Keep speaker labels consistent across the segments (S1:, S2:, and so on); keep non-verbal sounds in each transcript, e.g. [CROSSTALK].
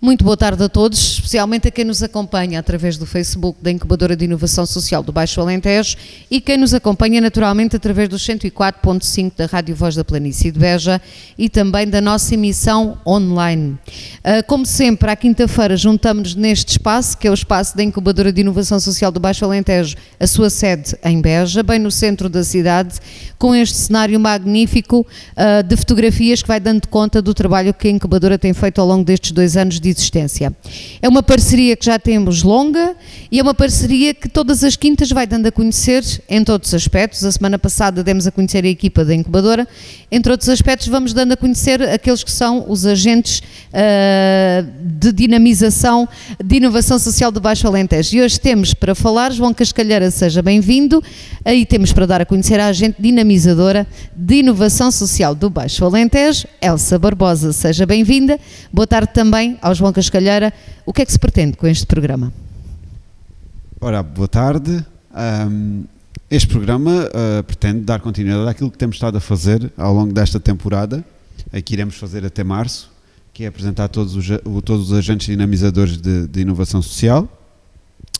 S1: Muito boa tarde a todos, especialmente a quem nos acompanha através do Facebook da Incubadora de Inovação Social do Baixo Alentejo e quem nos acompanha naturalmente através dos 104.5 da Rádio Voz da Planície de Beja e também da nossa emissão online. Ah, como sempre, à quinta-feira juntamos-nos neste espaço, que é o espaço da Incubadora de Inovação Social do Baixo Alentejo, a sua sede em Beja, bem no centro da cidade, com este cenário magnífico uh, de fotografias que vai dando conta do trabalho que a Incubadora tem feito ao longo destes dois anos de existência. É uma parceria que já temos longa e é uma parceria que todas as quintas vai dando a conhecer em todos os aspectos. A semana passada demos a conhecer a equipa da incubadora. Entre outros aspectos, vamos dando a conhecer aqueles que são os agentes uh, de dinamização de inovação social do Baixo Alentejo. E hoje temos para falar, João Cascalheira, seja bem-vindo. Aí temos para dar a conhecer a agente dinamizadora de inovação social do Baixo Alentejo, Elsa Barbosa. Seja bem-vinda. Boa tarde também aos João Cascalheira, o que é que se pretende com este programa?
S2: Ora, boa tarde. Um, este programa uh, pretende dar continuidade àquilo que temos estado a fazer ao longo desta temporada, que iremos fazer até março, que é apresentar todos os, todos os agentes dinamizadores de, de inovação social.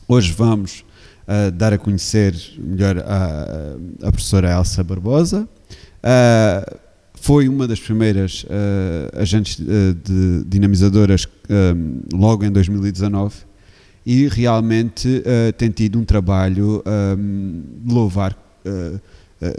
S2: Hoje vamos uh, dar a conhecer melhor a, a professora Elsa Barbosa. Uh, foi uma das primeiras uh, agentes uh, de dinamizadoras um, logo em 2019 e realmente uh, tem tido um trabalho um, de louvar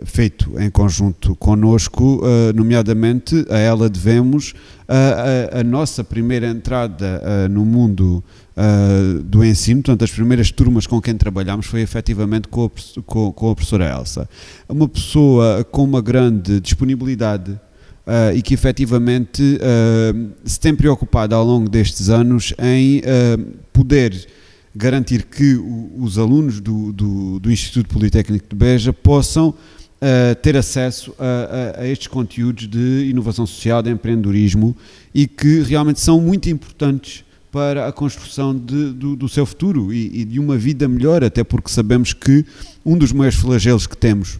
S2: feito em conjunto connosco, nomeadamente a ela devemos a, a nossa primeira entrada no mundo uh, do ensino, portanto, as primeiras turmas com quem trabalhámos foi efetivamente com a, com, com a professora Elsa. Uma pessoa com uma grande disponibilidade uh, e que efetivamente uh, se tem preocupado ao longo destes anos em poder garantir que o, os alunos do, do, do, Instituto Politécnico de Beja possam Uh, ter acesso a, a, a, estes conteúdos de inovação social, de empreendedorismo e que realmente são muito importantes para a construção de, do, do, seu futuro e, e, de uma vida melhor, até porque sabemos que um dos maiores flagelos que temos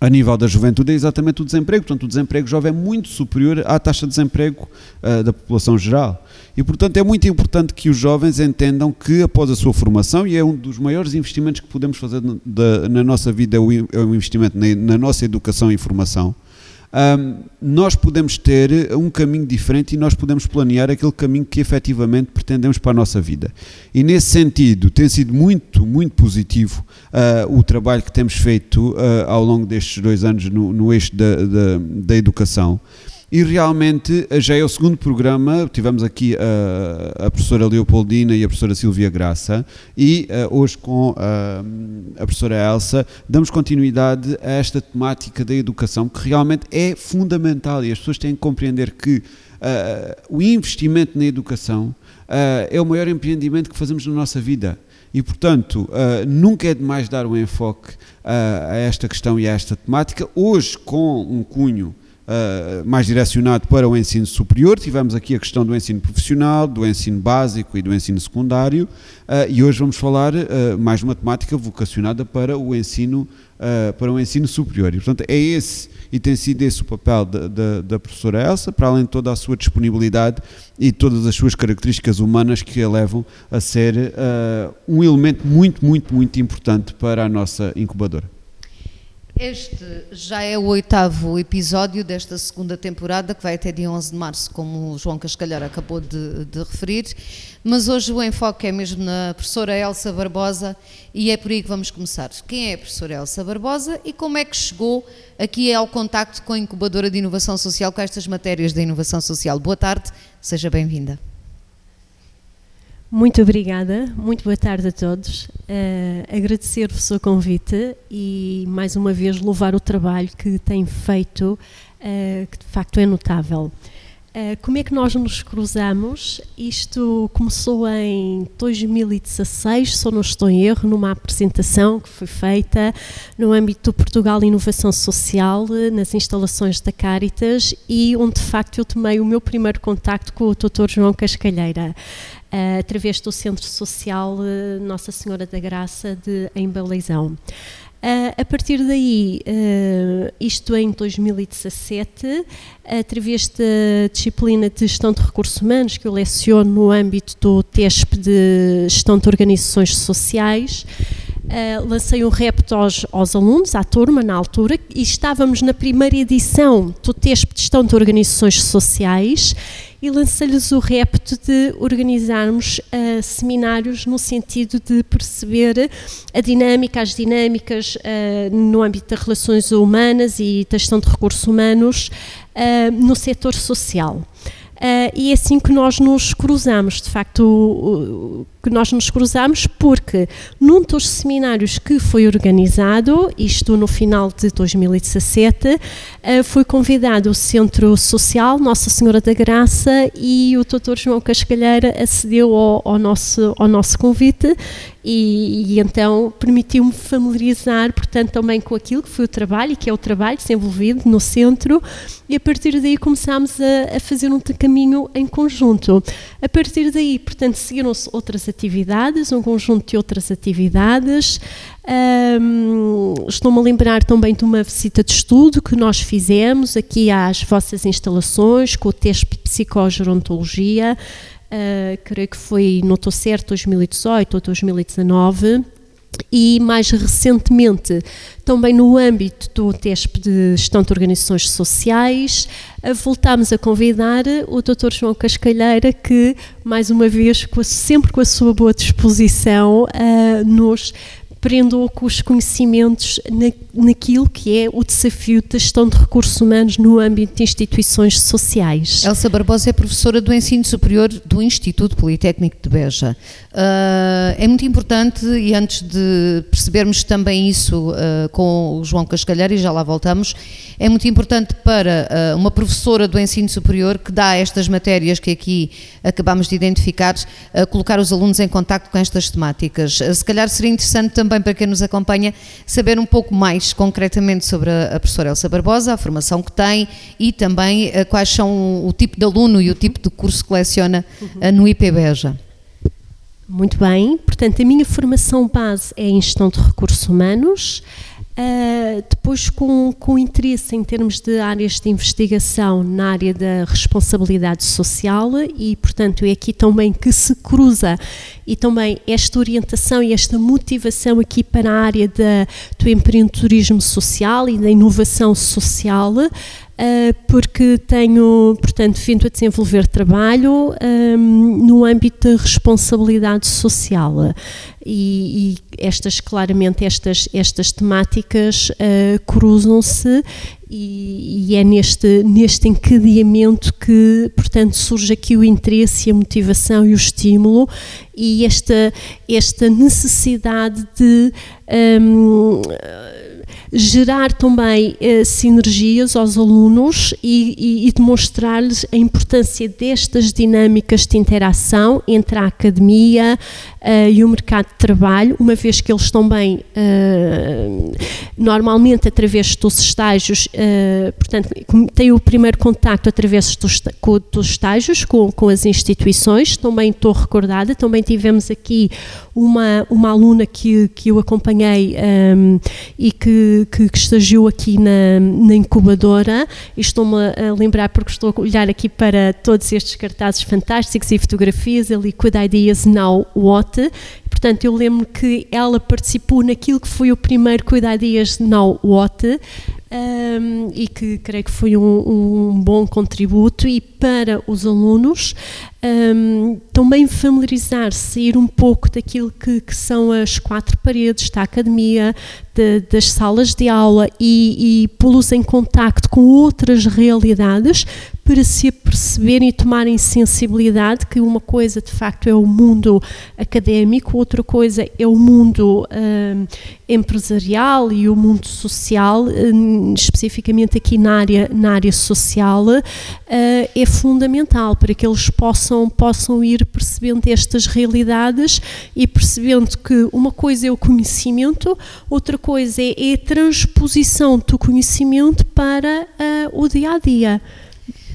S2: a nível da juventude é exatamente o desemprego. Portanto, o desemprego jovem é muito superior à taxa de desemprego uh, da população geral. E, portanto, é muito importante que os jovens entendam que, após a sua formação, e é um dos maiores investimentos que podemos fazer na, na nossa vida, é o, é o investimento na, na nossa educação e formação, um, nós podemos ter um caminho diferente e nós podemos planear aquele caminho que efetivamente pretendemos para a nossa vida. E nesse sentido, tem sido muito, muito positivo uh, o trabalho que temos feito uh, ao longo destes dois anos no, no eixo da, da, da educação. E realmente já é o segundo programa, tivemos aqui a, a professora Leopoldina e a professora Silvia Graça, e uh, hoje com a, professora Elsa damos continuidade a esta temática da educação, que realmente é fundamental e as pessoas têm que compreender que o investimento na educação é o maior empreendimento que fazemos na nossa vida. E, portanto, uh, nunca é demais dar um enfoque uh, a esta questão e a esta temática. Hoje, com um cunho uh, mais direcionado para o ensino superior. Tivemos aqui a questão do ensino profissional, do ensino básico e do ensino secundário, uh, e hoje vamos falar uh, mais de uma temática vocacionada para o ensino, para o ensino superior. E, portanto, é esse e tem sido esse o papel da, da, da, professora Elsa, para além de toda a sua disponibilidade e todas as suas características humanas que a levam a ser um elemento muito, muito, muito importante para a nossa incubadora.
S1: Este já é o oitavo episódio desta segunda temporada, que vai até dia 11 de março, como o João Cascalhar acabou de, de, referir. Mas hoje o enfoque é mesmo na professora Elsa Barbosa e é por aí que vamos começar. Quem é a professora Elsa Barbosa e como é que chegou aqui ao contacto com a incubadora de inovação social com estas matérias da inovação social? Boa tarde, seja bem-vinda.
S3: Muito obrigada, muito boa tarde a todos. Uh, Agradecer-vos o convite e mais uma vez louvar o trabalho que tem feito, uh, que de facto é notável. Uh, como é que nós nos cruzamos? Isto começou em 2016, se não estou em erro, numa apresentação que foi feita no âmbito do Portugal Inovação Social, nas instalações da Caritas, e onde de facto eu tomei o meu primeiro contacto com o Dr. João Cascalheira uh, através do Centro Social uh, Nossa Senhora da Graça de em Baleizão. Uh, a partir daí, uh, isto em 2017, através da disciplina de Gestão de Recursos Humanos, que eu leciono no âmbito do TESP de Gestão de Organizações Sociais, Uh, lancei um repto aos, aos, alunos, à turma, na altura, e estávamos na primeira edição do TESP de Gestão de Organizações Sociais e lancei-lhes o repto de organizarmos uh, seminários no sentido de perceber a dinâmica, as dinâmicas uh, no âmbito das relações humanas e da gestão de recursos humanos no setor social. Uh, e é assim que nós nos cruzamos, de facto, o, o, que nós nos cruzamos, porque num dos seminários que foi organizado, isto no final de 2017, uh, foi convidado o Centro Social Nossa Senhora da Graça e o Dr. João Cascalheira acedeu ao, ao, nosso, ao nosso convite e, e então permitiu-me familiarizar, portanto, também com aquilo que foi o trabalho, e que é o trabalho desenvolvido no centro, e a partir daí começámos a, a fazer um caminho em conjunto. A partir daí, portanto, seguiram-se outras atividades, um conjunto de outras atividades. Um, Estou-me a lembrar também de uma visita de estudo que nós fizemos aqui às vossas instalações, com o teste de psicogerontologia, uh, creio que foi, não estou certo, 2018 ou 2019, e mais recentemente também no âmbito do TESP de Gestão de Organizações Sociais, uh, voltámos a convidar o Dr. João Cascalheira que, mais uma vez, sempre com a sua boa disposição, uh, nos prendam com os conhecimentos na, naquilo que é o desafio da gestão de recursos humanos no âmbito de instituições sociais.
S1: Elsa Barbosa é professora do ensino superior do Instituto Politécnico de Beja. Uh, é muito importante, e antes de percebermos também isso uh, com o João Cascalheiro, e já lá voltamos, é muito importante para uh, uma professora do ensino superior que dá estas matérias que aqui acabamos de identificar, colocar os alunos em contato com estas temáticas. se calhar seria interessante também também para quem nos acompanha saber um pouco mais concretamente sobre a, a professora Elsa Barbosa, a formação que tem e também uh, quais são o tipo de aluno e o tipo de curso que leciona uh, no IPBEJA.
S3: Muito bem, portanto, a minha formação base é em gestão de recursos humanos. Uh, depois, com, com interesse em termos de áreas de investigação na área da responsabilidade social, e portanto é aqui também que se cruza e também esta orientação e esta motivação aqui para a área da, do empreendedorismo social e da inovação social. Uh, porque tenho, portanto, vindo a desenvolver trabalho um, no âmbito da responsabilidade social e, e estas, claramente, estas, estas temáticas uh, cruzam-se e, e, é neste, neste encadeamento que, portanto, surge aqui o interesse, a motivação e o estímulo e esta, esta necessidade de um, gerar também uh, sinergias aos alunos e, e, e demonstrar-lhes a importância destas dinâmicas de interação entre a academia uh, e o mercado de trabalho, uma vez que eles também, uh, normalmente através dos estágios, portanto, têm o primeiro contacto através dos, estágios com, com as instituições, também estou recordada, também tivemos aqui uma, uma aluna que, que eu acompanhei um, e que, que, que, estagiou aqui na, na incubadora, e estou-me a lembrar porque estou a olhar aqui para todos estes cartazes fantásticos e fotografias, a Liquid Ideas Now What, Portanto, eu lembro que ela participou naquilo que foi o primeiro Cuidar Dias Now What um, e que creio que foi um, um, bom contributo. E para os alunos um, também familiarizar-se, sair um pouco daquilo que, que, são as quatro paredes da academia, de, das salas de aula e, e pô-los em contacto com outras realidades para se perceberem e tomarem sensibilidade que uma coisa de facto é o mundo académico, outra coisa é o mundo um, empresarial e o mundo social, um, especificamente aqui na área, na área social, uh, é fundamental para que eles possam, possam ir percebendo estas realidades e percebendo que uma coisa é o conhecimento, outra coisa é, é a transposição do conhecimento para uh, o dia a dia.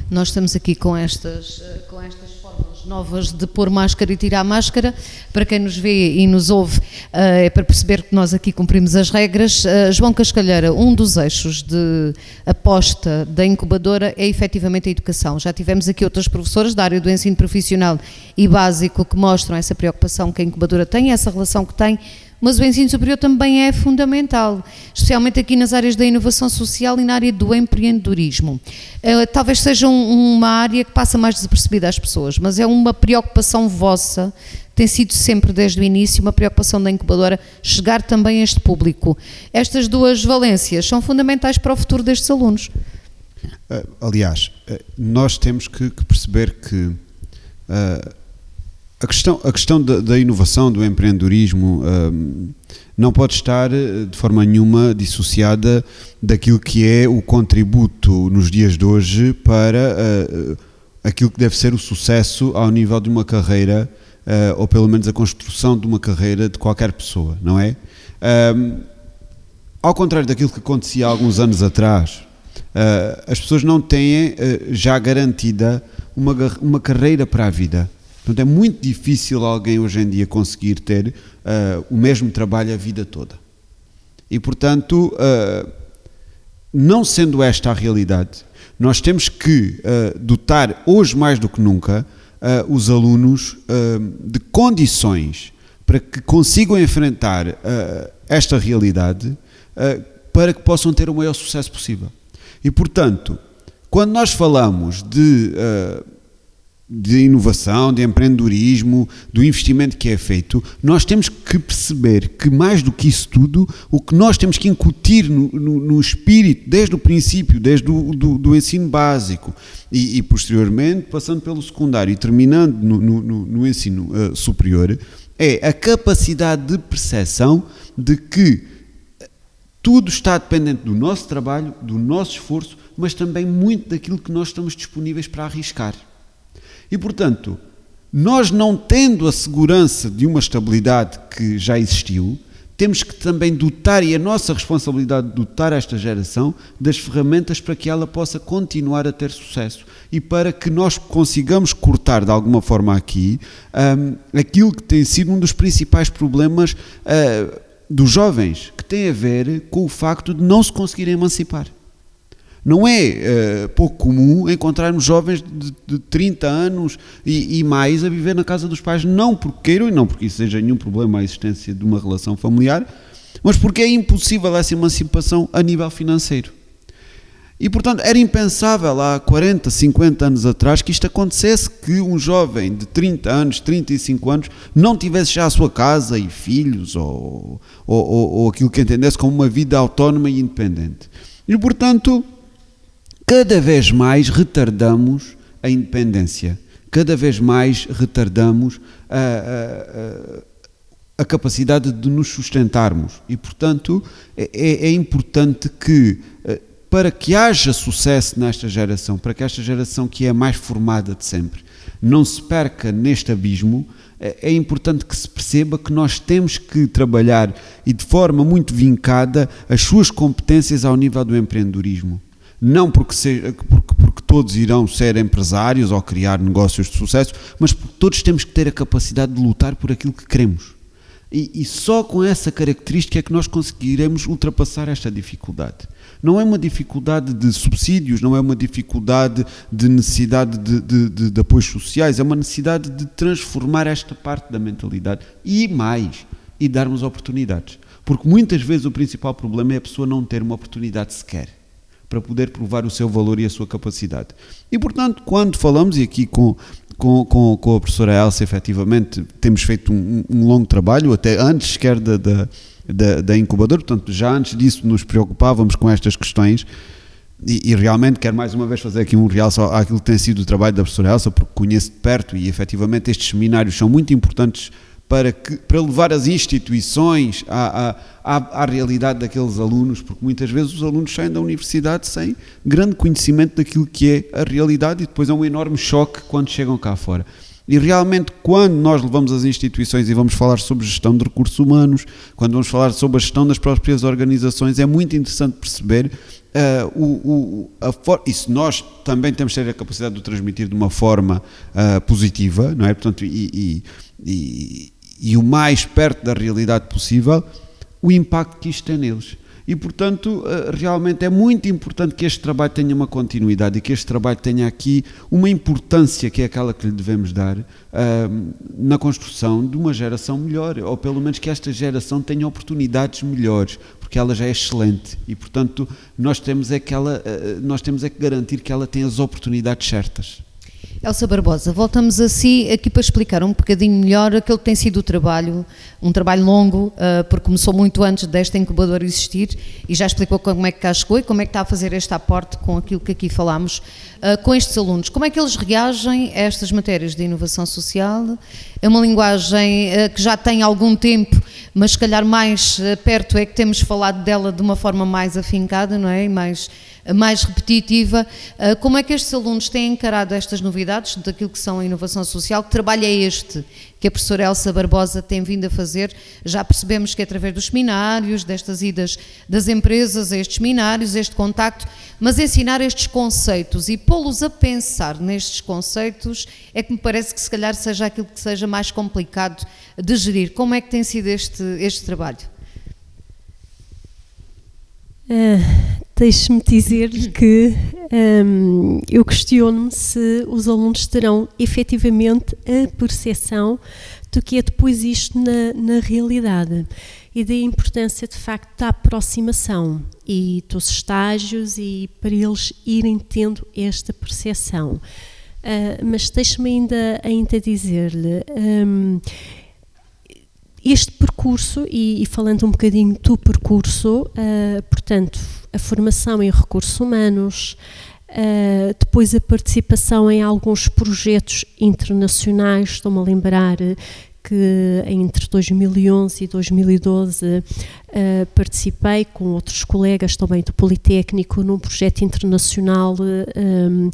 S1: Nós estamos aqui com estas, eh, com estas fórmulas novas de pôr máscara e tirar máscara. Para quem nos vê e nos ouve, é para perceber que nós aqui cumprimos as regras. João Cascalheira, um dos eixos de aposta da incubadora é efetivamente a educação. Já tivemos aqui outras professoras da área do ensino profissional e básico que mostram essa preocupação que a incubadora tem, essa relação que tem mas o ensino superior também é fundamental, especialmente aqui nas áreas da inovação social e na área do empreendedorismo. Uh, talvez seja um, uma área que passa mais desapercebida às pessoas, mas é uma preocupação vossa, tem sido sempre desde o início uma preocupação da incubadora chegar também a este público. Estas duas valências são fundamentais para o futuro destes alunos.
S2: Uh, aliás, uh, nós temos que perceber que a questão, a questão da, da inovação, do empreendedorismo, um, não pode estar eh, de forma nenhuma dissociada daquilo que é o contributo nos dias de hoje para uh, aquilo que deve ser o sucesso ao nível de uma carreira, uh, ou pelo menos a construção de uma carreira de qualquer pessoa, não é? Um, ao contrário daquilo que acontecia há alguns anos atrás, uh, as pessoas não têm já garantida uma, uma carreira para a vida. Portanto, é muito difícil alguém hoje em dia conseguir ter uh, o mesmo trabalho a vida toda. E, portanto, uh, não sendo esta a realidade, nós temos que uh, dotar, hoje mais do que nunca, os alunos de condições para que consigam enfrentar esta realidade para que possam ter o maior sucesso possível. E, portanto, quando nós falamos de de inovação, de empreendedorismo, do investimento que é feito, nós temos que perceber que, mais do que isso tudo, o que nós temos que incutir no, no, no espírito, desde o princípio, desde o do, do ensino básico e, e, posteriormente, passando pelo secundário e terminando no, no ensino uh, superior, é a capacidade de percepção de que tudo está dependente do nosso trabalho, do nosso esforço, mas também muito daquilo que nós estamos disponíveis para arriscar. E, portanto, nós não tendo a segurança de uma estabilidade que já existiu, temos que também dotar, e a nossa responsabilidade de dotar esta geração das ferramentas para que ela possa continuar a ter sucesso e para que nós consigamos cortar de alguma forma aqui um, aquilo que tem sido um dos principais problemas uh, dos jovens, que tem a ver com o facto de não se conseguirem emancipar. Não é uh, pouco comum encontrarmos jovens de, de 30 anos e, e, mais a viver na casa dos pais, não porque queiram e não porque isso seja nenhum problema a existência de uma relação familiar, mas porque é impossível essa emancipação a nível financeiro. E, portanto, era impensável há 40, 50 anos atrás que isto acontecesse, que um jovem de 30 anos, 35 anos, não tivesse já a sua casa e filhos, ou, ou, ou, ou aquilo que entendesse como uma vida autónoma e independente. E, portanto, cada vez mais retardamos a independência, cada vez mais retardamos a, a, a capacidade de nos sustentarmos. E, portanto, é, é, é importante que, eh, para que haja sucesso nesta geração, para que esta geração que é a mais formada de sempre, não se perca neste abismo, é, é importante que se perceba que nós temos que trabalhar e de forma muito vincada as suas competências ao nível do empreendedorismo não porque, porque, porque, todos irão ser empresários ou criar negócios de sucesso, mas porque todos temos que ter a capacidade de lutar por aquilo que queremos. E, e, só com essa característica é que nós conseguiremos ultrapassar esta dificuldade. Não é uma dificuldade de subsídios, não é uma dificuldade de necessidade de, de, de, de apoios sociais, é uma necessidade de transformar esta parte da mentalidade e mais, e darmos oportunidades. Porque muitas vezes o principal problema é a pessoa não ter uma oportunidade sequer para poder provar o seu valor e a sua capacidade. E, portanto, quando falamos, e aqui com, com, com, com a professora Elsa, efetivamente, temos feito um, um longo trabalho, até antes sequer da, da, da, da incubadora, portanto, já antes disso nos preocupávamos com estas questões. E, e, realmente quero mais uma vez fazer aqui um realce àquilo que tem sido o trabalho da professora Elsa, porque conheço de perto e efetivamente estes seminários são muito importantes para, que, para levar as instituições à, à, à, realidade daqueles alunos, porque muitas vezes os alunos saem da universidade sem grande conhecimento daquilo que é a realidade e depois é um enorme choque quando chegam cá fora. E realmente, quando nós levamos as instituições e vamos falar sobre gestão de recursos humanos, quando vamos falar sobre a gestão das próprias organizações, é muito interessante perceber uh, o, o, a for isso nós também temos que ter a capacidade de o transmitir de uma forma uh, positiva, não é? Portanto, e, e, e, o mais perto da realidade possível, o impacto que isto tem neles. E, portanto, eh, realmente é muito importante que este trabalho tenha uma continuidade e que este trabalho tenha aqui uma importância que é aquela que lhe devemos dar uh, na construção de uma geração melhor, ou pelo menos que esta geração tenha oportunidades melhores, porque ela já é excelente e, portanto, nós temos é que, ela, uh, nós temos é que garantir que ela tenha as oportunidades certas.
S1: Elsa Barbosa, voltamos a si aqui para explicar um bocadinho melhor aquele que tem sido o trabalho, um trabalho longo, uh, porque começou muito antes desta incubadora existir e já explicou como é que cá chegou e como é que está a fazer este aporte com aquilo que aqui falámos uh, com estes alunos. Como é que eles reagem a estas matérias de inovação social? É uma linguagem uh, que já tem algum tempo, mas se calhar mais perto é que temos falado dela de uma forma mais afincada, não é? E mais mais repetitiva. Como é que estes alunos têm encarado estas novidades daquilo que são a inovação social? Que trabalho é este que a professora Elsa Barbosa tem vindo a fazer? Já percebemos que é através dos seminários, destas idas das empresas a estes seminários, este contacto, mas ensinar estes conceitos e pô-los a pensar nestes conceitos é que me parece que se calhar seja aquilo que seja mais complicado de gerir. Como é que tem sido este, este trabalho?
S3: Uh, Deixe-me dizer-lhe que um, eu questiono-me se os alunos terão efetivamente a percepção do que é depois isto na, na realidade e da importância de facto da aproximação e dos estágios e para eles irem tendo esta percepção. Uh, mas deixe-me ainda, ainda dizer-lhe. Um, este percurso, e, e, falando um bocadinho do percurso, uh, portanto, a formação em recursos humanos, uh, depois a participação em alguns projetos internacionais, estou-me a lembrar que entre 2011 e 2012 uh, participei com outros colegas também do Politécnico num projeto internacional um,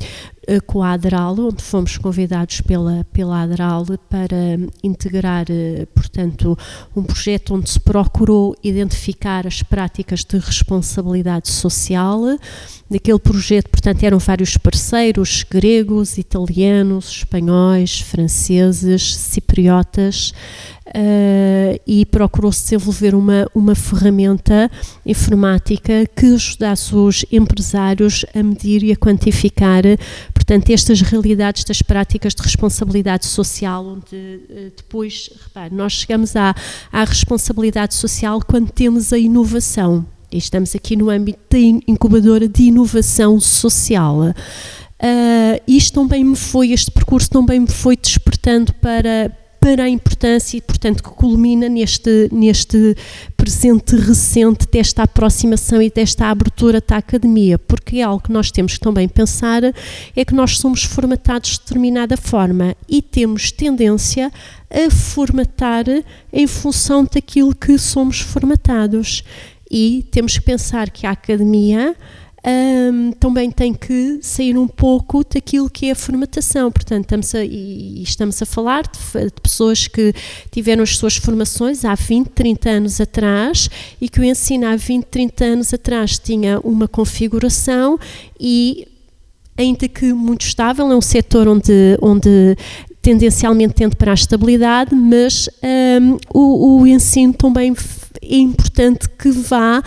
S3: com a ADRAL, onde fomos convidados pela, pela ADRAL para integrar, eh, portanto, um projeto onde se procurou identificar as práticas de responsabilidade social. Naquele projeto, portanto, eram vários parceiros, gregos, italianos, espanhóis, franceses, cipriotas, uh, e procurou-se desenvolver uma, uma ferramenta informática que ajudasse os empresários a medir e a quantificar, portanto, estas realidades das práticas de responsabilidade social, onde uh, depois, repare, nós chegamos à, à responsabilidade social quando temos a inovação. E estamos aqui no âmbito da incubadora de inovação social. Uh, isto também me foi, este percurso também me foi despertando para, para a importância e, portanto, que culmina neste, neste presente recente desta aproximação e desta abertura da academia, porque é algo que nós temos que também pensar, é que nós somos formatados de determinada forma e temos tendência a formatar em função daquilo que somos formatados. E temos que pensar que a academia um, também tem que sair um pouco daquilo que é a formatação. Portanto, estamos a, e estamos a falar de, de, pessoas que tiveram as suas formações há 20, 30 anos atrás e que o ensino há 20, 30 anos atrás tinha uma configuração e ainda que muito estável, é um setor onde, onde tendencialmente tende para a estabilidade, mas um, o, o ensino também é importante que vá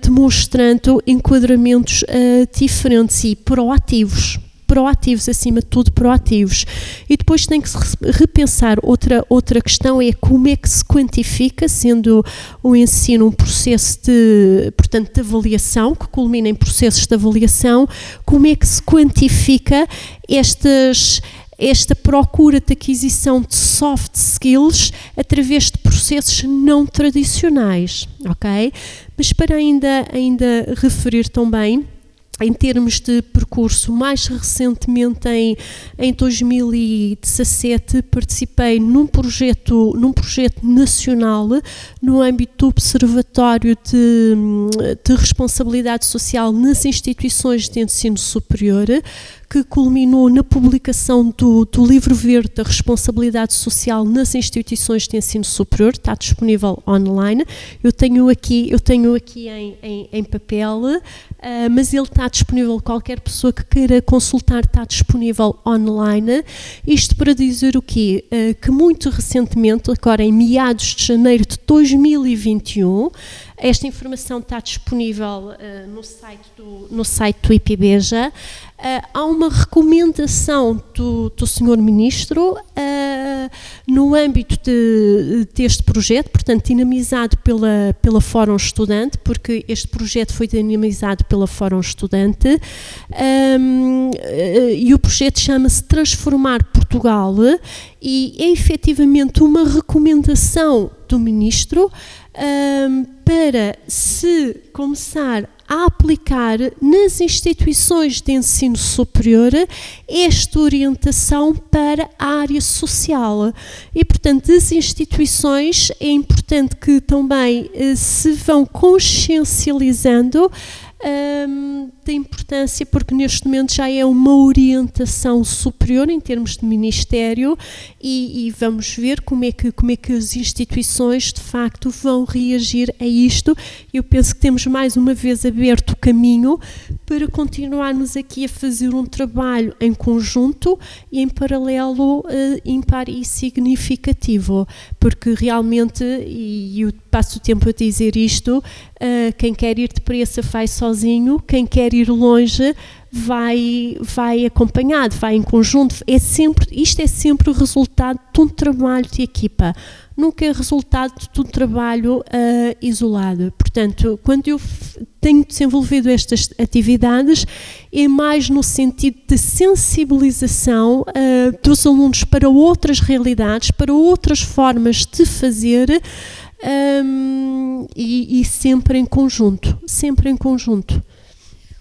S3: demonstrando enquadramentos uh, diferentes e proativos proativos, acima de tudo proativos. E depois tem que se repensar outra, outra questão é como é que se quantifica, sendo o ensino um processo de, portanto, de avaliação, que culmina em processos de avaliação, como é que se quantifica estas esta procura de aquisição de soft skills através de processos não tradicionais, ok? Mas para ainda, ainda referir também em termos de percurso, mais recentemente em, em 2017 participei num projeto, num projeto nacional no âmbito do Observatório de, de Responsabilidade Social nas instituições de ensino superior, que culminou na publicação do, do livro verde da responsabilidade social nas instituições de ensino superior, está disponível online. Eu tenho aqui, eu tenho aqui em, em, em papel, uh, mas ele está disponível, qualquer pessoa que queira consultar está disponível online. Isto para dizer o quê? Uh, que muito recentemente, agora em meados de janeiro de 2021, esta informação está disponível uh, no, site do, no site do IPBEJA. Uh, há uma recomendação do, do Sr. Ministro uh, no âmbito de, deste projeto, portanto, dinamizado pela, pela Fórum Estudante, porque este projeto foi dinamizado pela Fórum Estudante, um, e o projeto chama-se Transformar Portugal, e é efetivamente uma recomendação do Ministro um, para se começar a aplicar nas instituições de ensino superior esta orientação para a área social. E, portanto, as instituições é importante que também eh, se vão consciencializando um, importância, porque neste momento já é uma orientação superior em termos de ministério e, e, vamos ver como é, que, como é que as instituições de facto vão reagir a isto. Eu penso que temos mais uma vez aberto o caminho para continuarmos aqui a fazer um trabalho em conjunto e em paralelo uh, ímpar e significativo, porque realmente, e eu passo o tempo a dizer isto, uh, quem quer ir depressa faz sozinho, quem quer ir longe vai, vai acompanhado, vai em conjunto. É sempre, isto é sempre o resultado de um trabalho de equipa, nunca é resultado de um trabalho uh, isolado. Portanto, quando eu tenho desenvolvido estas atividades, é mais no sentido de sensibilização uh, dos alunos para outras realidades, para outras formas de fazer. Um, e, e sempre em conjunto, sempre em conjunto.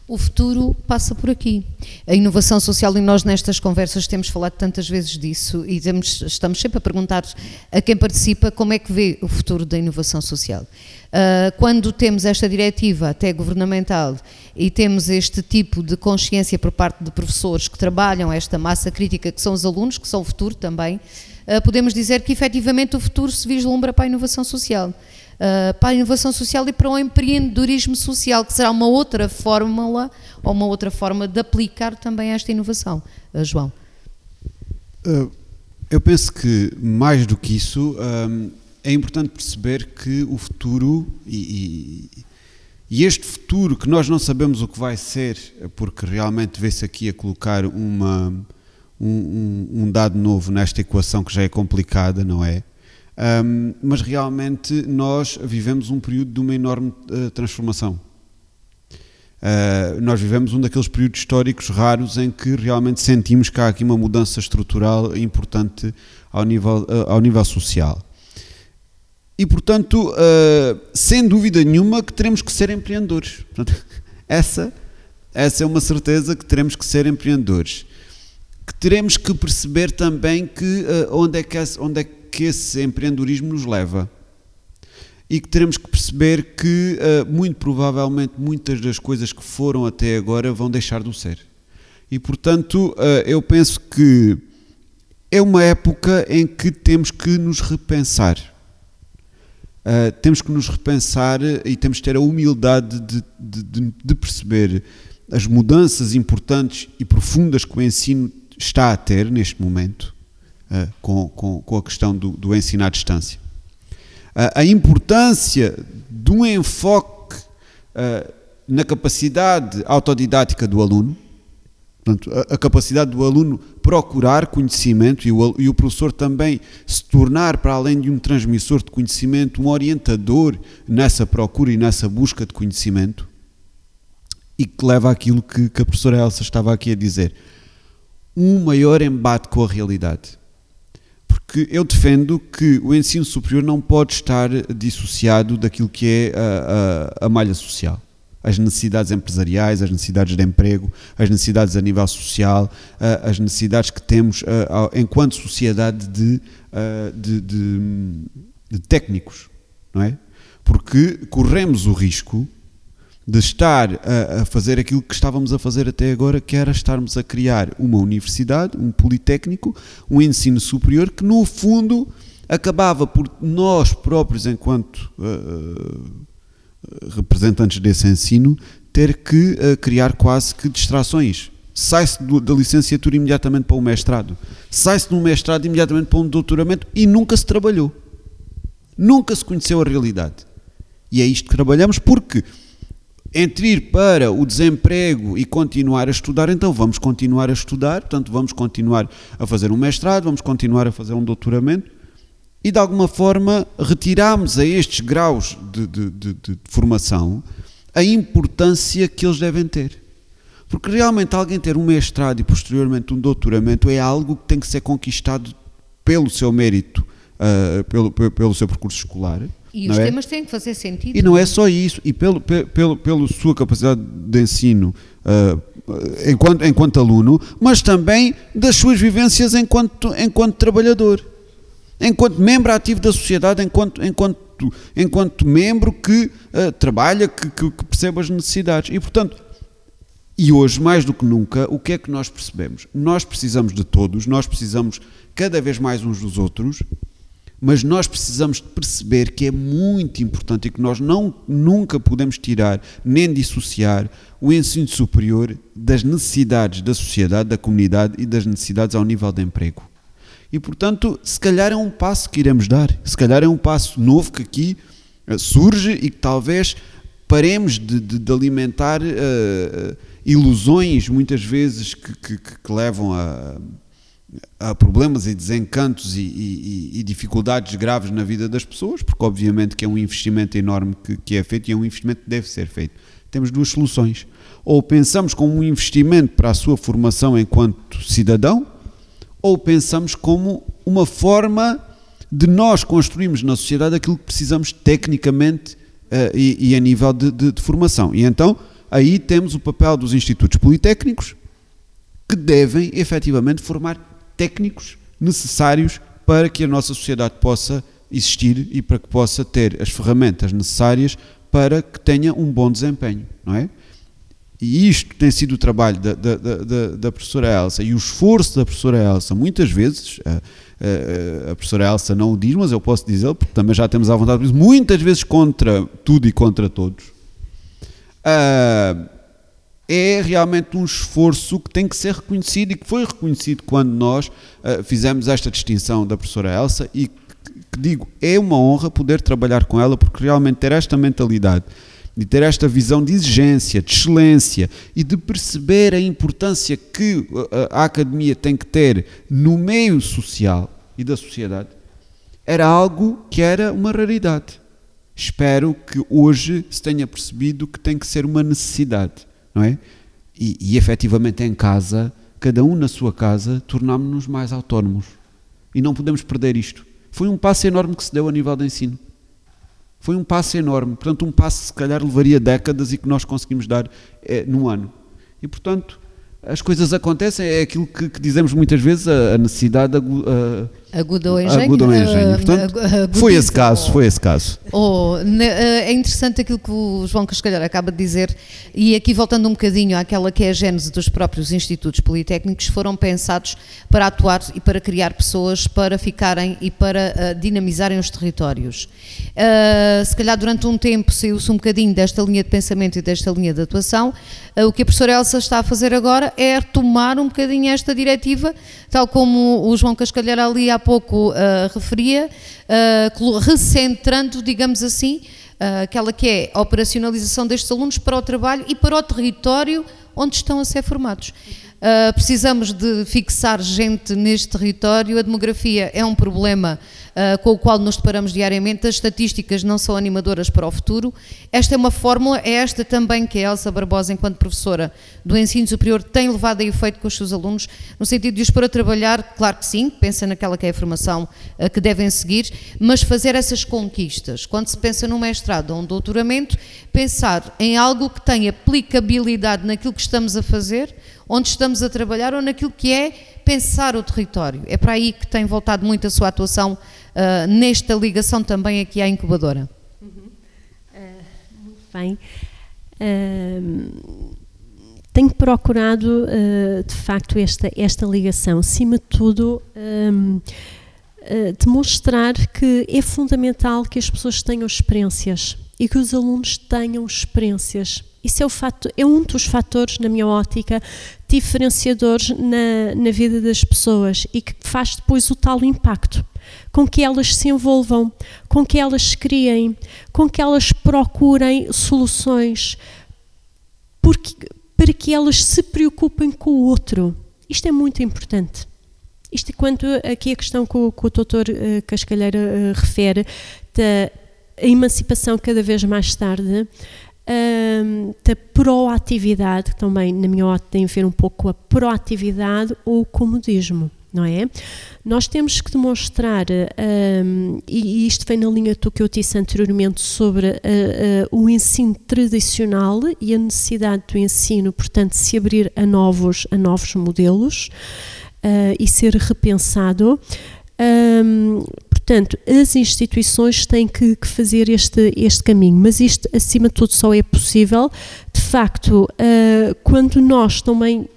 S1: O futuro passa por aqui. A inovação social, e nós nestas conversas temos falado tantas vezes disso e temos, estamos sempre a perguntar a quem participa como é que vê o futuro da inovação social. Uh, quando temos esta diretiva até governamental e temos este tipo de consciência por parte de professores que trabalham esta massa crítica, que são os alunos, que são o futuro também, podemos dizer que efetivamente o futuro se vislumbra para a inovação social uh, para a inovação social e para o empreendedorismo social, que será uma outra fórmula ou uma outra forma de aplicar também esta inovação. Uh, João.
S2: Eu penso que, mais do que isso, é importante perceber que o futuro e, e, e, este futuro que nós não sabemos o que vai ser, porque realmente vê-se aqui a colocar uma, um, um, um dado novo nesta equação que já é complicada, não é? Um, mas realmente nós vivemos um período de uma enorme uh, transformação. Uh, nós vivemos um daqueles períodos históricos raros em que realmente sentimos que há aqui uma mudança estrutural importante ao nível, uh, ao nível social. E, portanto, sem dúvida nenhuma que teremos que ser empreendedores. Portanto, [LAUGHS] essa, essa é uma certeza que teremos que ser empreendedores. Que teremos que perceber também que onde é que, onde é que esse empreendedorismo nos leva. E que teremos que perceber que, uh, muito provavelmente, muitas das coisas que foram até agora vão deixar de ser. E, portanto, uh, eu penso que é uma época em que temos que nos repensar. Uh, temos que nos repensar e temos que ter a humildade de, de, de, perceber as mudanças importantes e profundas que o ensino está a ter neste momento uh, com, com, com, a questão do, do ensino à distância. Uh, a importância de um enfoque uh, na capacidade autodidática do aluno, portanto, a, a, capacidade do aluno procurar conhecimento e o, e o professor também se tornar, para além de um transmissor de conhecimento, um orientador nessa procura e nessa busca de conhecimento e que leva àquilo que, que a professora Elsa estava aqui a dizer, um maior embate com a realidade porque eu defendo que o ensino superior não pode estar dissociado daquilo que é a, a, a, malha social. As necessidades empresariais, as necessidades de emprego, as necessidades a nível social, as necessidades que temos enquanto sociedade de, de, de, de técnicos, não é? Porque corremos o risco de estar a, a, fazer aquilo que estávamos a fazer até agora, que era estarmos a criar uma universidade, um politécnico, um ensino superior que no fundo acabava por nós próprios, enquanto uh, representantes desse ensino, ter que uh, criar quase que distrações. Sai-se da licenciatura imediatamente para o mestrado, sai-se do mestrado imediatamente para um doutoramento e nunca se trabalhou. Nunca se conheceu a realidade. E é isto que trabalhamos porque entre ir para o desemprego e continuar a estudar, então vamos continuar a estudar, portanto, vamos continuar a fazer um mestrado, vamos continuar a fazer um doutoramento e, de alguma forma, retiramos a estes graus de, de, de, de formação a importância que eles devem ter. Porque realmente alguém ter um mestrado e posteriormente um doutoramento é algo que tem que ser conquistado pelo seu mérito, uh, pelo, pelo seu percurso escolar
S1: e os é? temas têm que fazer sentido.
S2: E não é só isso, e pelo, pelo, pelo sua capacidade de ensino uh, enquanto, enquanto aluno, mas também das suas vivências enquanto, enquanto trabalhador, enquanto membro ativo da sociedade, enquanto, enquanto, enquanto membro que uh, trabalha, que, que, que percebe as necessidades. E portanto, e hoje, mais do que nunca, o que é que nós percebemos? Nós precisamos de todos, nós precisamos cada vez mais uns dos outros mas nós precisamos perceber que é muito importante e que nós não, nunca podemos tirar nem dissociar o ensino superior das necessidades da sociedade, da comunidade e das necessidades ao nível de emprego. E, portanto, se calhar é um passo que iremos dar, se calhar é um passo novo que aqui uh, surge e que talvez paremos de, de, de alimentar uh, ilusões, muitas vezes, que, que, que levam a há problemas e desencantos e, e, e, dificuldades graves na vida das pessoas, porque obviamente que é um investimento enorme que, que, é feito e é um investimento que deve ser feito. Temos duas soluções. Ou pensamos como um investimento para a sua formação enquanto cidadão, ou pensamos como uma forma de nós construirmos na sociedade aquilo que precisamos tecnicamente uh, e, e, a nível de, de, de formação. E então aí temos o papel dos institutos politécnicos que devem efetivamente formar técnicos necessários para que a nossa sociedade possa existir e para que possa ter as ferramentas necessárias para que tenha um bom desempenho, não é? E isto tem sido o trabalho da, da, da, da professora Elsa e o esforço da professora Elsa, muitas vezes, a, a, a professora Elsa não o diz, mas eu posso dizer, porque também já temos à vontade muitas vezes contra tudo e contra todos. Uh, é realmente um esforço que tem que ser reconhecido e que foi reconhecido quando nós uh, fizemos esta distinção da professora Elsa e que, digo, é uma honra poder trabalhar com ela porque realmente ter esta mentalidade e ter esta visão de exigência, de excelência e de perceber a importância que a, a academia tem que ter no meio social e da sociedade, era algo que era uma raridade. Espero que hoje se tenha percebido que tem que ser uma necessidade não é? E, e efetivamente em casa, cada um na sua casa, tornámos-nos mais autónomos. E não podemos perder isto. Foi um passo enorme que se deu a nível de ensino. Foi um passo enorme. Portanto, um passo que se calhar levaria décadas e que nós conseguimos dar é, num ano. E portanto, as coisas acontecem, é aquilo que, que dizemos muitas vezes, a, a necessidade
S1: aguda o
S2: Aguda o engenho. Portanto, foi esse caso, foi esse caso.
S1: Oh, é interessante aquilo que o João Cascalhar acaba de dizer, e aqui voltando um bocadinho àquela que é a gênese dos próprios institutos politécnicos, foram pensados para atuar e para criar pessoas para ficarem e para uh, dinamizarem os territórios. Se calhar durante um tempo saiu-se um bocadinho desta linha de pensamento e desta linha de atuação, o que a professora Elsa está a fazer agora é retomar um bocadinho esta diretiva, tal como o João Cascalhar ali há pouco uh, referia, uh, recentrando, digamos assim, uh, aquela que é a operacionalização destes alunos para o trabalho e para o território onde estão a ser formados. Precisamos de fixar gente neste território. A demografia é um problema uh, com o qual nos deparamos diariamente. As estatísticas não são animadoras para o futuro. Esta é uma fórmula, é esta também que a Elsa Barbosa, enquanto professora do ensino superior, tem levado a efeito com os seus alunos, no sentido de os pôr a trabalhar, claro que sim, pensa naquela que é a formação uh, que devem seguir, mas fazer essas conquistas. Quando se pensa num mestrado ou um doutoramento, pensar em algo que tenha aplicabilidade naquilo que estamos a fazer onde estamos a trabalhar ou naquilo que é pensar o território. É para aí que tem voltado muito a sua atuação uh, nesta ligação também aqui à incubadora.
S3: Uhum. Uh, muito bem. tenho procurado, uh, de facto, esta, esta ligação. Acima de tudo, um, uh, demonstrar que é fundamental que as pessoas tenham experiências e que os alunos tenham experiências. Isso é, fato, é um dos fatores, na minha ótica, diferenciadores na, na vida das pessoas e que faz depois o tal impacto com que elas se envolvam, com que elas criem, com que elas procurem soluções, porque, para que elas se preocupem com o outro. Isto é muito importante. Isto é quanto aqui a questão que o, que o doutor uh, Cascalheira uh, refere da emancipação cada vez mais tarde, uh, da proatividade, também na minha ótica tem a ver um pouco com a proatividade ou o comodismo não é? Nós temos que demonstrar, um, e isto vem na linha do que eu disse anteriormente sobre uh, uh, o ensino tradicional e a necessidade do ensino, portanto, se abrir a novos, a novos modelos uh, e ser repensado. Um, portanto, as instituições têm que, que, fazer este, este caminho, mas isto, acima de tudo, só é possível, de facto, quando nós também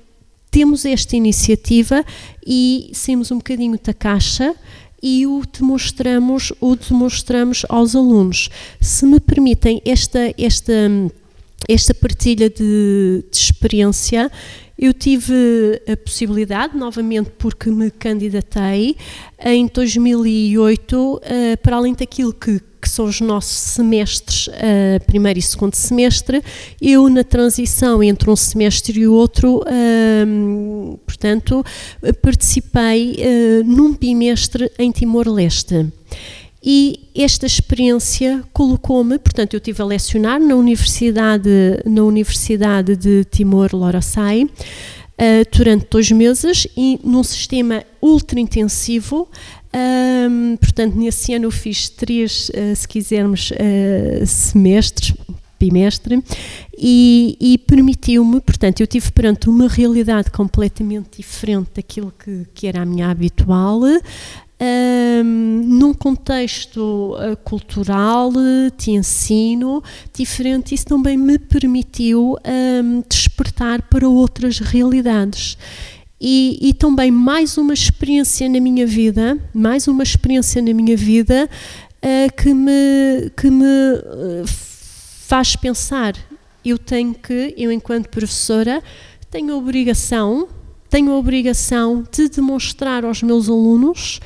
S3: temos esta iniciativa e saímos um bocadinho da caixa e o demonstramos, o demonstramos aos alunos. Se me permitem esta, esta, esta partilha de, de experiência, eu tive a possibilidade, novamente porque me candidatei, em 2008, eh, para além daquilo que que são os nossos semestres, uh, primeiro e segundo semestre. Eu, na transição entre um semestre e outro, uh, portanto, participei uh, num bimestre em Timor-Leste. E esta experiência colocou-me, portanto, eu estive a lecionar na Universidade, na Universidade de Timor-Leste durante dois meses e num sistema ultra intensivo um, portanto, nesse ano eu fiz três, uh, se quisermos, uh, semestres, bimestre, e, e permitiu-me, portanto, eu tive perante uma realidade completamente diferente daquilo que, que era a minha habitual, um, num contexto uh, cultural, de ensino diferente, isso também me permitiu um, despertar para outras realidades e, e, também mais uma experiência na minha vida, mais uma experiência na minha vida uh, que me, que me uh, faz pensar. Eu tenho que, eu enquanto professora, tenho a obrigação, tenho a obrigação de demonstrar aos meus alunos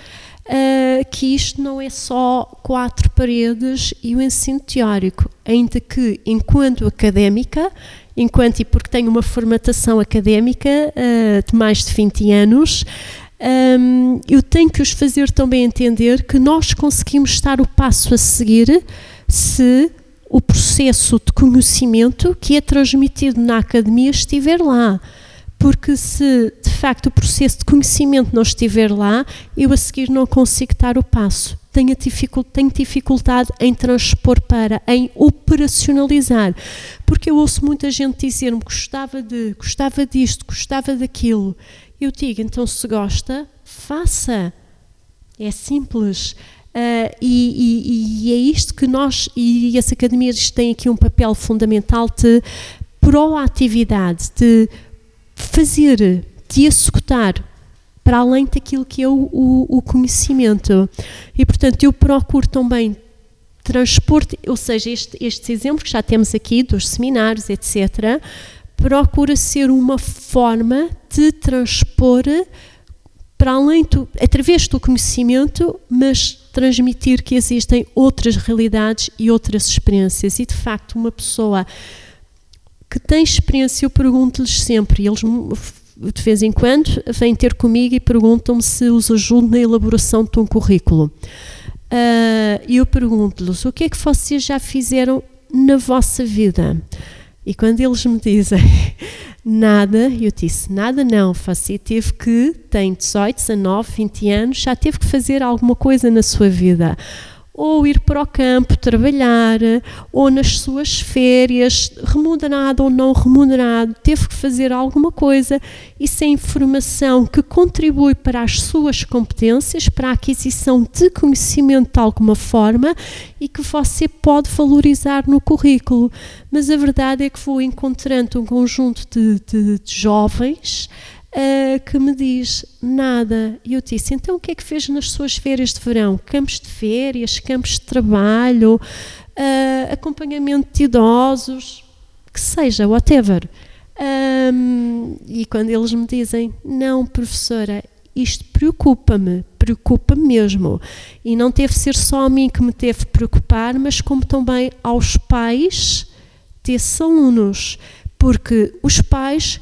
S3: uh, que isto não é só quatro paredes e o ensino teórico, ainda que, enquanto académica, enquanto e porque tenho uma formatação académica uh, de mais de 20 anos, um, eu tenho que os fazer também entender que nós conseguimos estar o passo a seguir se o processo de conhecimento que é transmitido na academia estiver lá. Porque se de facto o processo de conhecimento não estiver lá, eu a seguir não consigo dar o passo tenho, tenho dificuldade em transpor para, em operacionalizar. Porque eu ouço muita gente dizer-me gostava de, gostava disto, gostava daquilo. Eu digo, então se gosta, faça. É simples. Uh, e, e, e, é isto que nós e as academias têm aqui um papel fundamental de proatividade, de fazer, de executar para além daquilo que é o, o, o conhecimento. E, portanto, eu procuro também transpor, ou seja, este, estes exemplos que já temos aqui, dos seminários, etc., procura ser uma forma de transpor para além do, através do conhecimento, mas transmitir que existem outras realidades e outras experiências. E de facto, uma pessoa que tem experiência, eu pergunto-lhes sempre, e eles de vez em quando vêm ter comigo e perguntam-me se os ajudo na elaboração de um currículo. Uh, e eu pergunto-lhes o que é que vocês já fizeram na vossa vida? E quando eles me dizem [LAUGHS] nada, eu disse: nada não, você teve que, tem 18, 19, 20 anos, já teve que fazer alguma coisa na sua vida. Ou ir para o campo trabalhar, ou nas suas férias, remunerado ou não remunerado, teve que fazer alguma coisa. Isso é informação que contribui para as suas competências, para a aquisição de conhecimento de alguma forma e que você pode valorizar no currículo. Mas a verdade é que vou encontrando um conjunto de, de, de jovens uh, que me diz nada. E eu disse: então o que é que fez nas suas férias de verão? Campos de férias, campos de trabalho, uh, acompanhamento de idosos, que seja, whatever. Um, e quando eles me dizem: não, professora, isto preocupa-me, preocupa-me mesmo. E não teve ser só a mim que me teve preocupar, mas como também aos pais desses alunos, porque os pais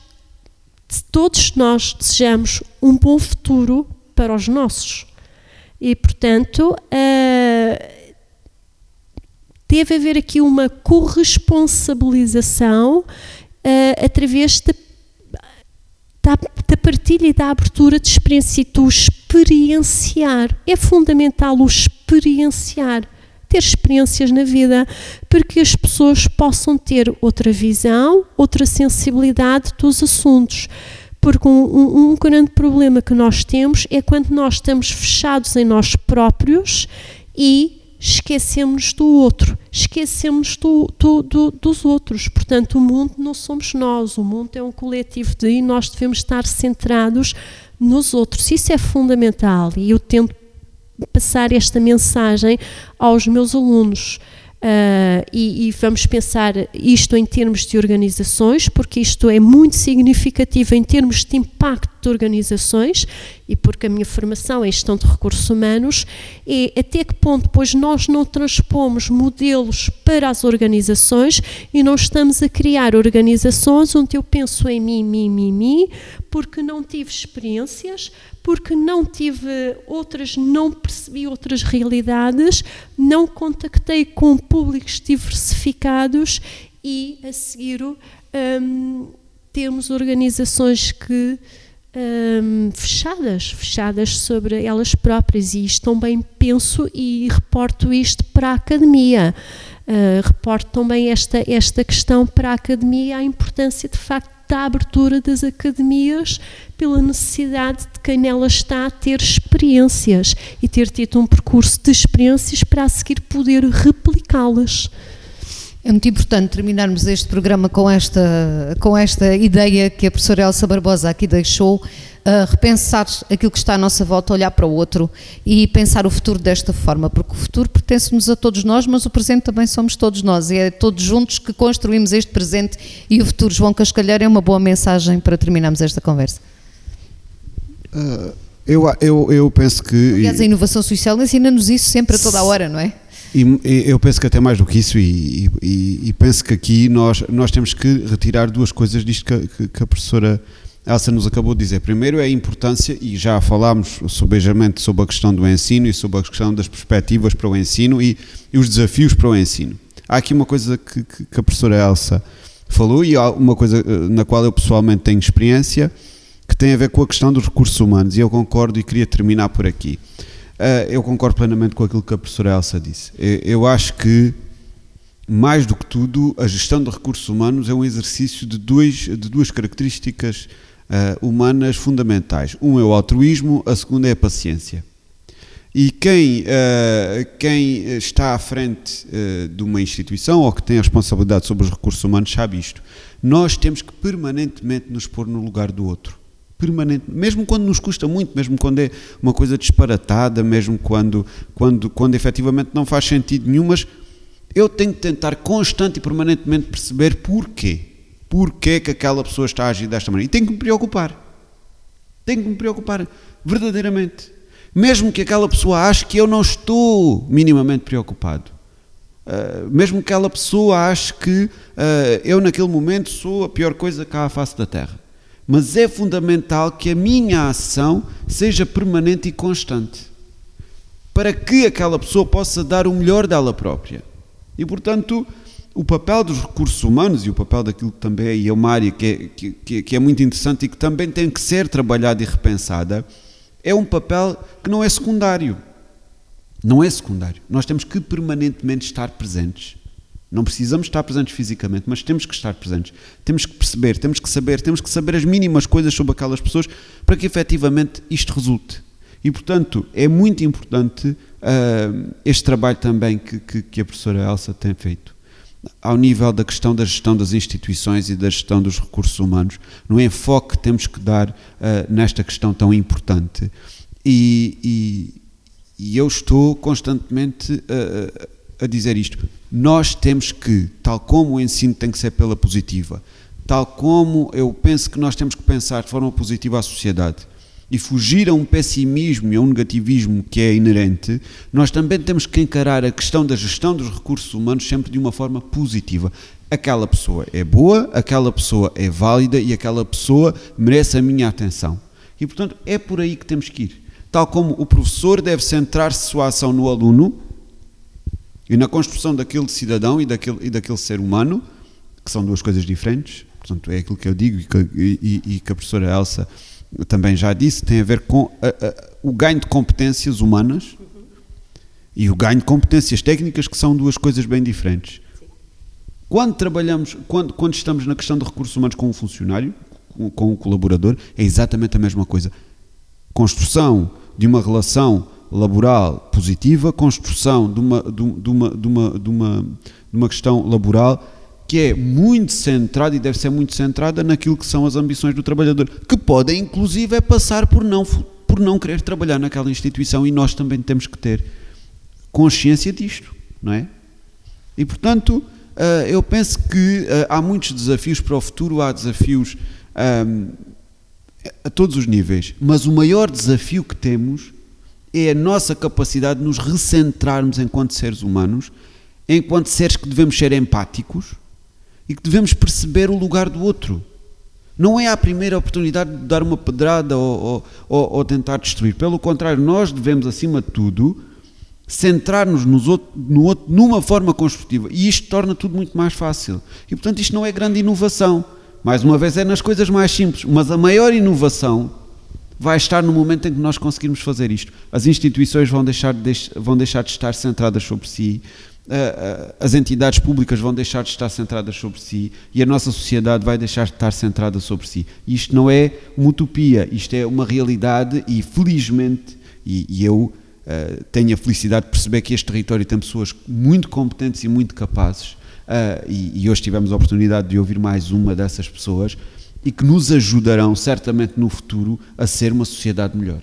S3: todos nós desejamos um bom futuro para os nossos. E, portanto, uh, deve haver aqui uma corresponsabilização uh, através da, da, da, partilha e da abertura de experiência e do experienciar. É fundamental o experienciar, ter experiências na vida, para que as pessoas possam ter outra visão, outra sensibilidade dos assuntos. Porque um, um, um, grande problema que nós temos é quando nós estamos fechados em nós próprios e esquecemos do outro, esquecemos do, do, do, dos outros. Portanto, o mundo não somos nós, o mundo é um coletivo de e nós devemos estar centrados nos outros. Isso é fundamental e eu tento passar esta mensagem aos meus alunos. Uh, e, e, vamos pensar isto em termos de organizações, porque isto é muito significativo em termos de impacto de organizações e porque a minha formação é gestão de recursos humanos, é até que ponto depois nós não transpomos modelos para as organizações e não estamos a criar organizações onde eu penso em mim, mim, mim, mim, porque não tive experiências, porque não tive outras, não percebi outras realidades, não contactei com públicos diversificados e a seguir um, temos organizações que um, fechadas, fechadas sobre elas próprias e isto também penso e reporto isto para a academia. Uh, reporto também esta, esta questão para a academia, a importância de facto da abertura das academias pela necessidade de quem nela está ter experiências e ter tido um percurso de experiências para a seguir poder replicá-las.
S1: É muito importante terminarmos este programa com esta, com esta ideia que a professora Elsa Barbosa aqui deixou, repensar aquilo que está à nossa volta, olhar para o outro e pensar o futuro desta forma, porque o futuro pertence-nos a todos nós, mas o presente também somos todos nós e é todos juntos que construímos este presente e o futuro. João Cascalheiro é uma boa mensagem para terminarmos esta conversa.
S2: Uh, eu, eu, eu penso que.
S1: Aliás, a inovação social ensina-nos isso sempre a toda a hora, não é?
S2: E, eu penso que até mais do que isso, e, e, e, penso que aqui nós, nós temos que retirar duas coisas disto que, que, a professora Elsa nos acabou de dizer. Primeiro é a importância, e já falámos sobejamente sobre a questão do ensino e sobre a questão das perspectivas para o ensino e, e os desafios para o ensino. Há aqui uma coisa que, que a professora Elsa falou e há uma coisa eh, na qual eu pessoalmente tenho experiência que tem a ver com a questão dos recursos humanos e eu concordo e queria terminar por aqui. Uh, eu concordo plenamente com aquilo que a professora Elsa disse. Eu, acho que, mais do que tudo, a gestão de recursos humanos é um exercício de, dois, de duas características uh, humanas fundamentais. Um é o altruísmo, a segunda é a paciência. E quem, uh, quem está à frente de uma instituição ou que tem a responsabilidade sobre os recursos humanos sabe isto. Nós temos que permanentemente nos pôr no lugar do outro permanente, mesmo quando nos custa muito, mesmo quando é uma coisa disparatada, mesmo quando, quando, quando efetivamente não faz sentido nenhum, mas eu tenho que tentar constante e permanentemente perceber porquê. Porquê que aquela pessoa está a agir desta maneira. E tenho que me preocupar. Tenho que me preocupar verdadeiramente. Mesmo que aquela pessoa ache que eu não estou minimamente preocupado. Uh, mesmo que aquela pessoa ache que uh, eu naquele momento sou a pior coisa cá à face da Terra mas é fundamental que a minha ação seja permanente e constante, para que aquela pessoa possa dar o melhor dela própria. E, portanto, o papel dos recursos humanos e o papel daquilo que também é, e é uma área que é, que, que é muito interessante e que também tem que ser trabalhada e repensada, é um papel que não é secundário. Não é secundário. Nós temos que permanentemente estar presentes. Não precisamos estar presentes fisicamente, mas temos que estar presentes. Temos que perceber, temos que saber, temos que saber as mínimas coisas sobre aquelas pessoas para que efetivamente isto resulte. E, portanto, é muito importante uh, este trabalho também que, que, que, a professora Elsa tem feito, ao nível da questão da gestão das instituições e da gestão dos recursos humanos, no enfoque que temos que dar uh, nesta questão tão importante. E, e, e eu estou constantemente uh, a dizer isto. Nós temos que, tal como o ensino tem que ser pela positiva, tal como eu penso que nós temos que pensar de forma positiva à sociedade, e fugir a um pessimismo e a um negativismo que é inerente, nós também temos que encarar a questão da gestão dos recursos humanos sempre de uma forma positiva. Aquela pessoa é boa, aquela pessoa é válida e aquela pessoa merece a minha atenção. E portanto é por aí que temos que ir. Tal como o professor deve centrar-se sua ação no aluno e na construção daquele cidadão e daquele, e daquele ser humano, que são duas coisas diferentes, portanto é aquilo que eu digo e que, e, e que a professora Elsa também já disse, tem a ver com a, a, o ganho de competências humanas e o ganho de competências técnicas, que são duas coisas bem diferentes. Quando trabalhamos, quando, quando estamos na questão de recursos humanos com um funcionário, com, com um colaborador, é exatamente a mesma coisa. Construção de uma relação laboral positiva, construção de uma, de uma, de uma, de uma, de uma questão laboral que é muito centrada e deve ser muito centrada naquilo que são as ambições do trabalhador, que podem inclusive é passar por não, por não querer trabalhar naquela instituição e nós também temos que ter consciência disto, não é? E portanto, eh, eu penso que eh, há muitos desafios para o futuro, há desafios ehm, a todos os níveis, mas o maior desafio que temos é a nossa capacidade de nos recentrarmos enquanto seres humanos, enquanto seres que devemos ser empáticos, e que devemos perceber o lugar do outro. Não é a primeira oportunidade de dar uma pedrada ou, ou, ou tentar destruir. Pelo contrário, nós devemos, acima de tudo, centrar-nos no outro numa forma construtiva. E isto torna tudo muito mais fácil. E, portanto, isto não é grande inovação. Mais uma vez, é nas coisas mais simples. Mas a maior inovação vai estar no momento em que nós conseguirmos fazer isto. As instituições vão deixar de, vão deixar de estar centradas sobre si, as entidades públicas vão deixar de estar centradas sobre si e a nossa sociedade vai deixar de estar centrada sobre si. Isto não é uma utopia, isto é uma realidade e felizmente, e, e eu uh, tenho a felicidade de perceber que este território tem pessoas muito competentes e muito capazes, uh, e, e hoje tivemos a oportunidade de ouvir mais uma dessas pessoas e que nos ajudarão certamente no futuro a ser uma sociedade melhor.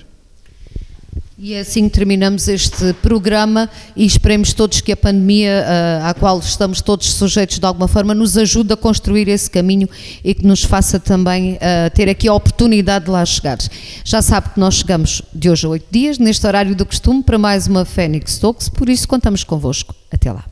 S1: E assim terminamos este programa e esperemos todos que a pandemia uh, à qual estamos todos sujeitos de alguma forma nos ajude a construir esse caminho e que nos faça também uh, ter aqui a oportunidade de lá chegar. Já sabe que nós chegamos de hoje a oito dias, neste horário do costume, para mais uma Fênix Talks, por isso contamos convosco. Até lá.